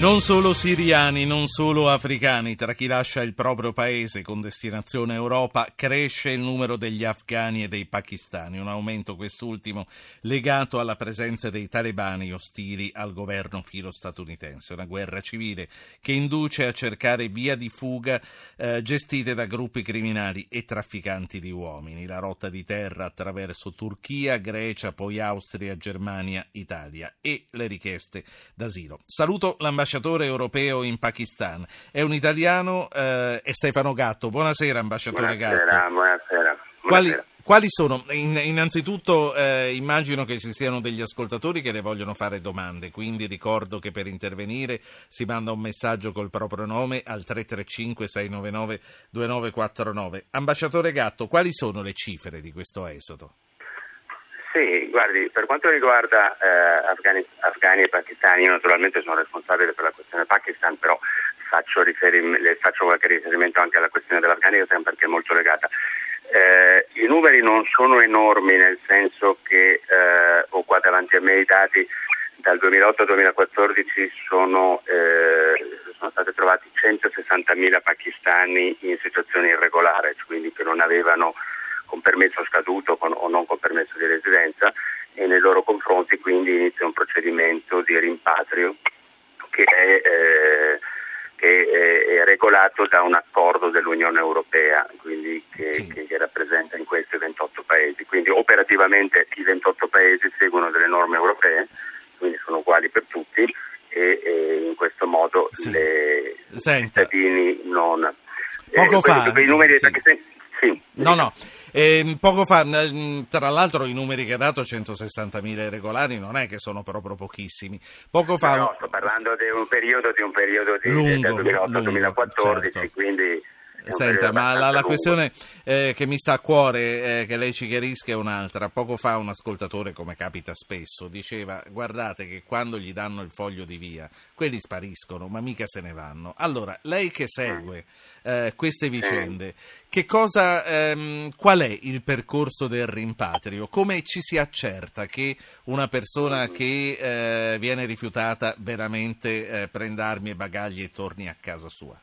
Non solo siriani, non solo africani, tra chi lascia il proprio paese con destinazione Europa cresce il numero degli afghani e dei pakistani, un aumento quest'ultimo legato alla presenza dei talebani ostili al governo filo statunitense, una guerra civile che induce a cercare via di fuga eh, gestite da gruppi criminali e trafficanti di uomini, la rotta di terra attraverso Turchia, Grecia, poi Austria, Germania, Italia e le richieste d'asilo. Saluto l'ambasciatore ambasciatore europeo in Pakistan. È un italiano, eh, è Stefano Gatto. Buonasera, ambasciatore buonasera, Gatto. Buonasera. Quali, quali sono? In, innanzitutto eh, immagino che ci siano degli ascoltatori che le vogliono fare domande, quindi ricordo che per intervenire si manda un messaggio col proprio nome al 335-699-2949. Ambasciatore Gatto, quali sono le cifre di questo esodo? Sì, guardi, per quanto riguarda eh, afgani, afgani, e pakistani, io naturalmente sono responsabile per la questione Pakistan, però faccio, riferim- faccio qualche riferimento anche alla questione dell'Afghanistan perché è molto legata. Eh, I numeri non sono enormi nel senso che eh, ho qua davanti a me i dati dal 2008 al 2014 sono, eh, sono stati trovati 160.000 pakistani in situazione irregolare, quindi che non avevano con permesso scaduto con, o non con permesso di residenza e nei loro confronti quindi inizia un procedimento di rimpatrio che è, eh, che è regolato da un accordo dell'Unione Europea quindi che, sì. che, rappresenta in questi 28 paesi. Quindi operativamente i 28 paesi seguono delle norme europee, quindi sono uguali per tutti e, e in questo modo sì. i cittadini non... Poco eh, fa, i numeri sì. Sì. No, no. Eh, poco fa, tra l'altro, i numeri che ha dato, 160.000 irregolari, non è che sono proprio pochissimi. Poco fa. No, sto parlando di un periodo di un periodo di, lungo, 2008-2014, certo. quindi Senta, ma la, la questione eh, che mi sta a cuore, eh, che lei ci chiarisca, è un'altra. Poco fa un ascoltatore, come capita spesso, diceva: Guardate che quando gli danno il foglio di via, quelli spariscono, ma mica se ne vanno. Allora, lei che segue eh, queste vicende, che cosa, ehm, qual è il percorso del rimpatrio? Come ci si accerta che una persona che eh, viene rifiutata veramente eh, prenda armi e bagagli e torni a casa sua?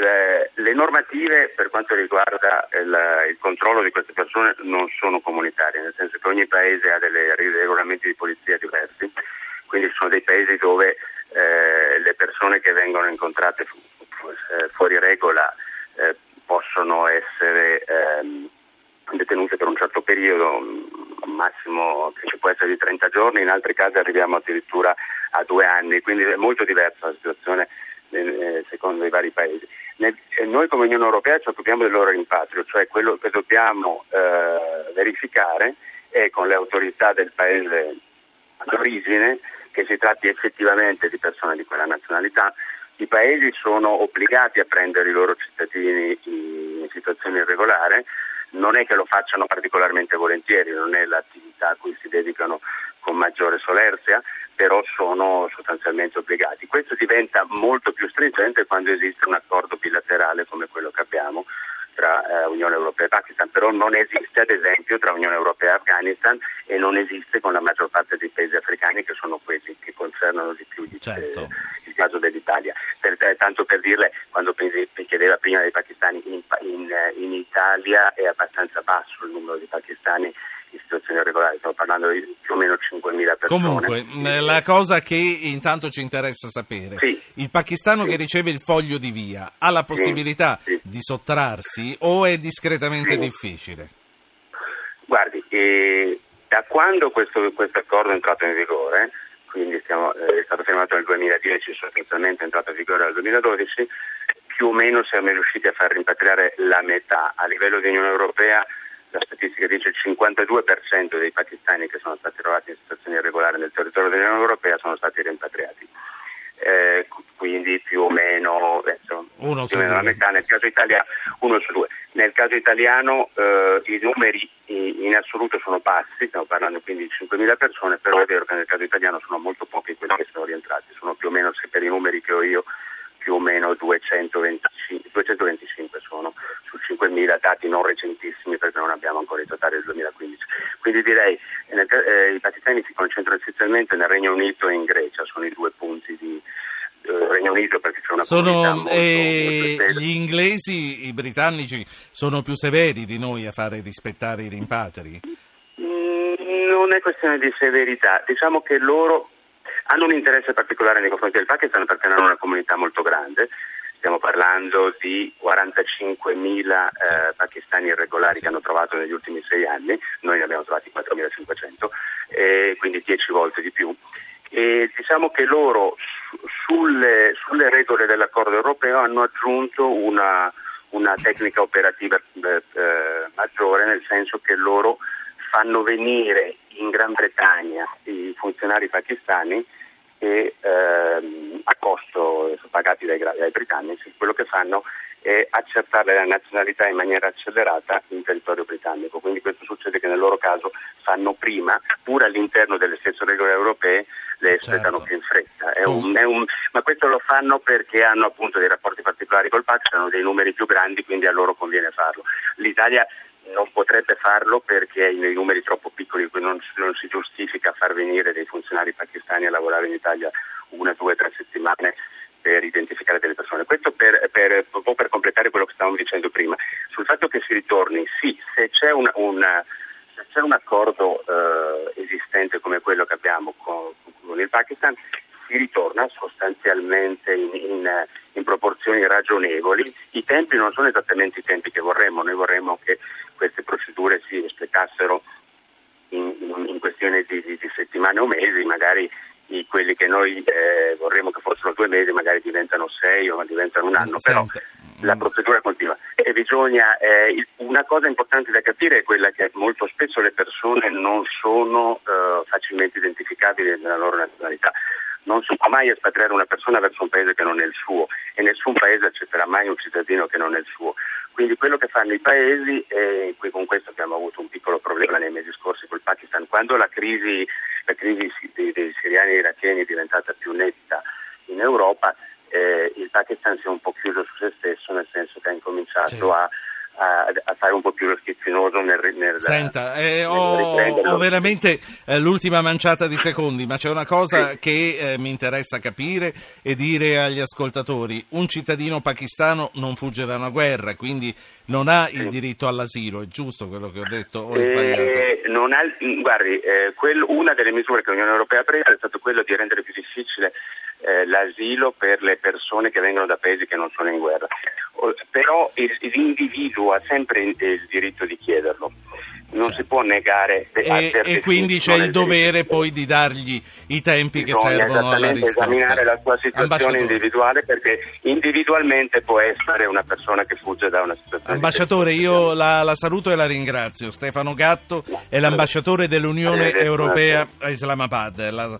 Eh, le normative per quanto riguarda il, il, controllo di queste persone non sono comunitarie, nel senso che ogni paese ha dei regolamenti di polizia diversi, quindi sono dei paesi dove eh, le persone che vengono incontrate fu, fu, eh, fuori regola eh, possono essere ehm, detenute per un certo periodo, massimo che ci può essere di 30 giorni, in altri casi arriviamo addirittura a due anni, quindi è molto diversa la situazione eh, secondo i vari paesi. Nel, noi come Unione Europea ci occupiamo del loro rimpatrio, cioè quello che dobbiamo eh, verificare è con le autorità del paese d'origine che si tratti effettivamente di persone di quella nazionalità. I paesi sono obbligati a prendere i loro cittadini in situazione irregolare, non è che lo facciano particolarmente volentieri, non è l'attività a cui si dedicano con maggiore solerzia, però sono sostanzialmente obbligati. Questo diventa molto più stringente quando esiste un accordo bilaterale come quello che abbiamo tra eh, Unione Europea e Pakistan, però non esiste ad esempio tra Unione Europea e Afghanistan e non esiste con la maggior parte dei paesi africani che sono quelli che concernono di più certo. eh, il caso dell'Italia. Per, eh, tanto per dirle, quando chiedeva prima dei pakistani, in, in, in Italia è abbastanza basso il numero di pakistani in situazione irregolare, stiamo parlando di più o meno 5.000 persone. Comunque, la cosa che intanto ci interessa sapere, sì. il pakistano sì. che riceve il foglio di via ha la possibilità sì. di sottrarsi o è discretamente difficile? Guardi, eh, da quando questo, questo, accordo è entrato in vigore, quindi stiamo, eh, è stato firmato nel 2010, sostanzialmente è entrato in vigore nel 2012, più o meno siamo riusciti a far rimpatriare la metà a livello di Unione Europea la statistica dice che il 52% dei pakistani che sono stati trovati in situazione irregolare nel territorio dell'Unione Europea sono stati rimpatriati. Eh, quindi più o meno, adesso, uno più o meno la metà, nel caso italiano uno su due. Nel caso italiano eh, i numeri in assoluto sono bassi, stiamo parlando quindi di 5.000 persone, però è vero che nel caso italiano sono molto pochi quelli che sono rientrati, sono più o meno, se per i numeri che ho io, più o meno 225, 225 sono 5.000 dati non recentissimi perché non abbiamo ancora i totali del 2015. Quindi direi che eh, i pakistani pakistani si concentrano essenzialmente nel Regno Unito e in Grecia, sono i due punti di eh, Regno Unito perché c'è una sono, molto, eh, molto gli inglesi, i britannici sono più severi di noi a fare rispettare i rimpatri? Mm, non è questione di severità, diciamo che loro hanno un interesse particolare nei confronti del Pakistan perché hanno una comunità molto grande stiamo parlando di 45.000 eh, pakistani irregolari che hanno trovato negli ultimi sei anni, noi ne abbiamo trovati 4.500, eh, quindi 10 volte di più. E diciamo che loro sulle, sulle regole dell'accordo europeo hanno aggiunto una, una tecnica operativa eh, eh, maggiore, nel senso che loro fanno venire in Gran Bretagna i funzionari pakistani e ehm, a costo pagati dai, dai, britannici, quello che fanno è accertare la nazionalità in maniera accelerata in territorio britannico. Quindi questo succede che nel loro caso fanno prima, pur all'interno delle stesse regole europee, le espletano certo. più in fretta. È un, è un, ma questo lo fanno perché hanno appunto dei rapporti particolari col Pakistan, hanno dei numeri più grandi, quindi a loro conviene farlo. L'Italia non potrebbe farlo perché ha dei numeri troppo piccoli, quindi non, non, si giustifica far venire dei funzionari pakistani a lavorare in Italia una, due, tre settimane per identificare delle persone. Questo per, per, un po' per completare quello che stavamo dicendo prima. Sul fatto che si ritorni, sì, se c'è, una, una, se c'è un accordo eh, esistente come quello che abbiamo con, con il Pakistan, si ritorna sostanzialmente in, in, in, proporzioni ragionevoli. I tempi non sono esattamente i tempi che vorremmo, noi vorremmo che queste procedure si espletassero in, in questione di, di, di, settimane o mesi, magari quelli che noi eh, vorremmo che fossero due mesi magari diventano sei o diventano un anno, però la procedura continua. E bisogna, eh, una cosa importante da capire è quella che molto spesso le persone non sono eh, facilmente identificabili nella loro nazionalità non si può mai espatriare una persona verso un paese che non è il suo e nessun paese accetterà mai un cittadino che non è il suo. Quindi quello che fanno i paesi, e qui con questo abbiamo avuto un piccolo problema nei mesi scorsi col Pakistan, quando la crisi, la crisi dei, dei siriani e iracheni è diventata più netta in Europa, eh, il Pakistan si è un po' chiuso su se stesso, nel senso che ha incominciato sì. a a, a, fare un po' più lo schizzinoso nel, nel Senta, eh, ho, ho, veramente eh, l'ultima manciata di secondi, ma c'è una cosa sì. che eh, mi interessa capire e dire agli ascoltatori. Un cittadino pakistano non fugge da una guerra, quindi non ha il diritto all'asilo, è giusto quello che ho detto o è sbagliato? Eh, ha, guardi, eh, quel, una delle misure che l'Unione Europea ha preso è stato quello di rendere più difficile eh, l'asilo per le persone che vengono da paesi che non sono in guerra. Però l'individuo ha sempre il diritto di chiederlo non si può negare e, e quindi c'è il dovere poi di dargli i tempi Bisogna che servono alla risposta. esaminare la sua situazione individuale perché individualmente può essere una persona che fugge da una situazione ambasciatore io la, la, saluto e la ringrazio. Stefano Gatto è l'ambasciatore dell'Unione Europea a Islamabad. La,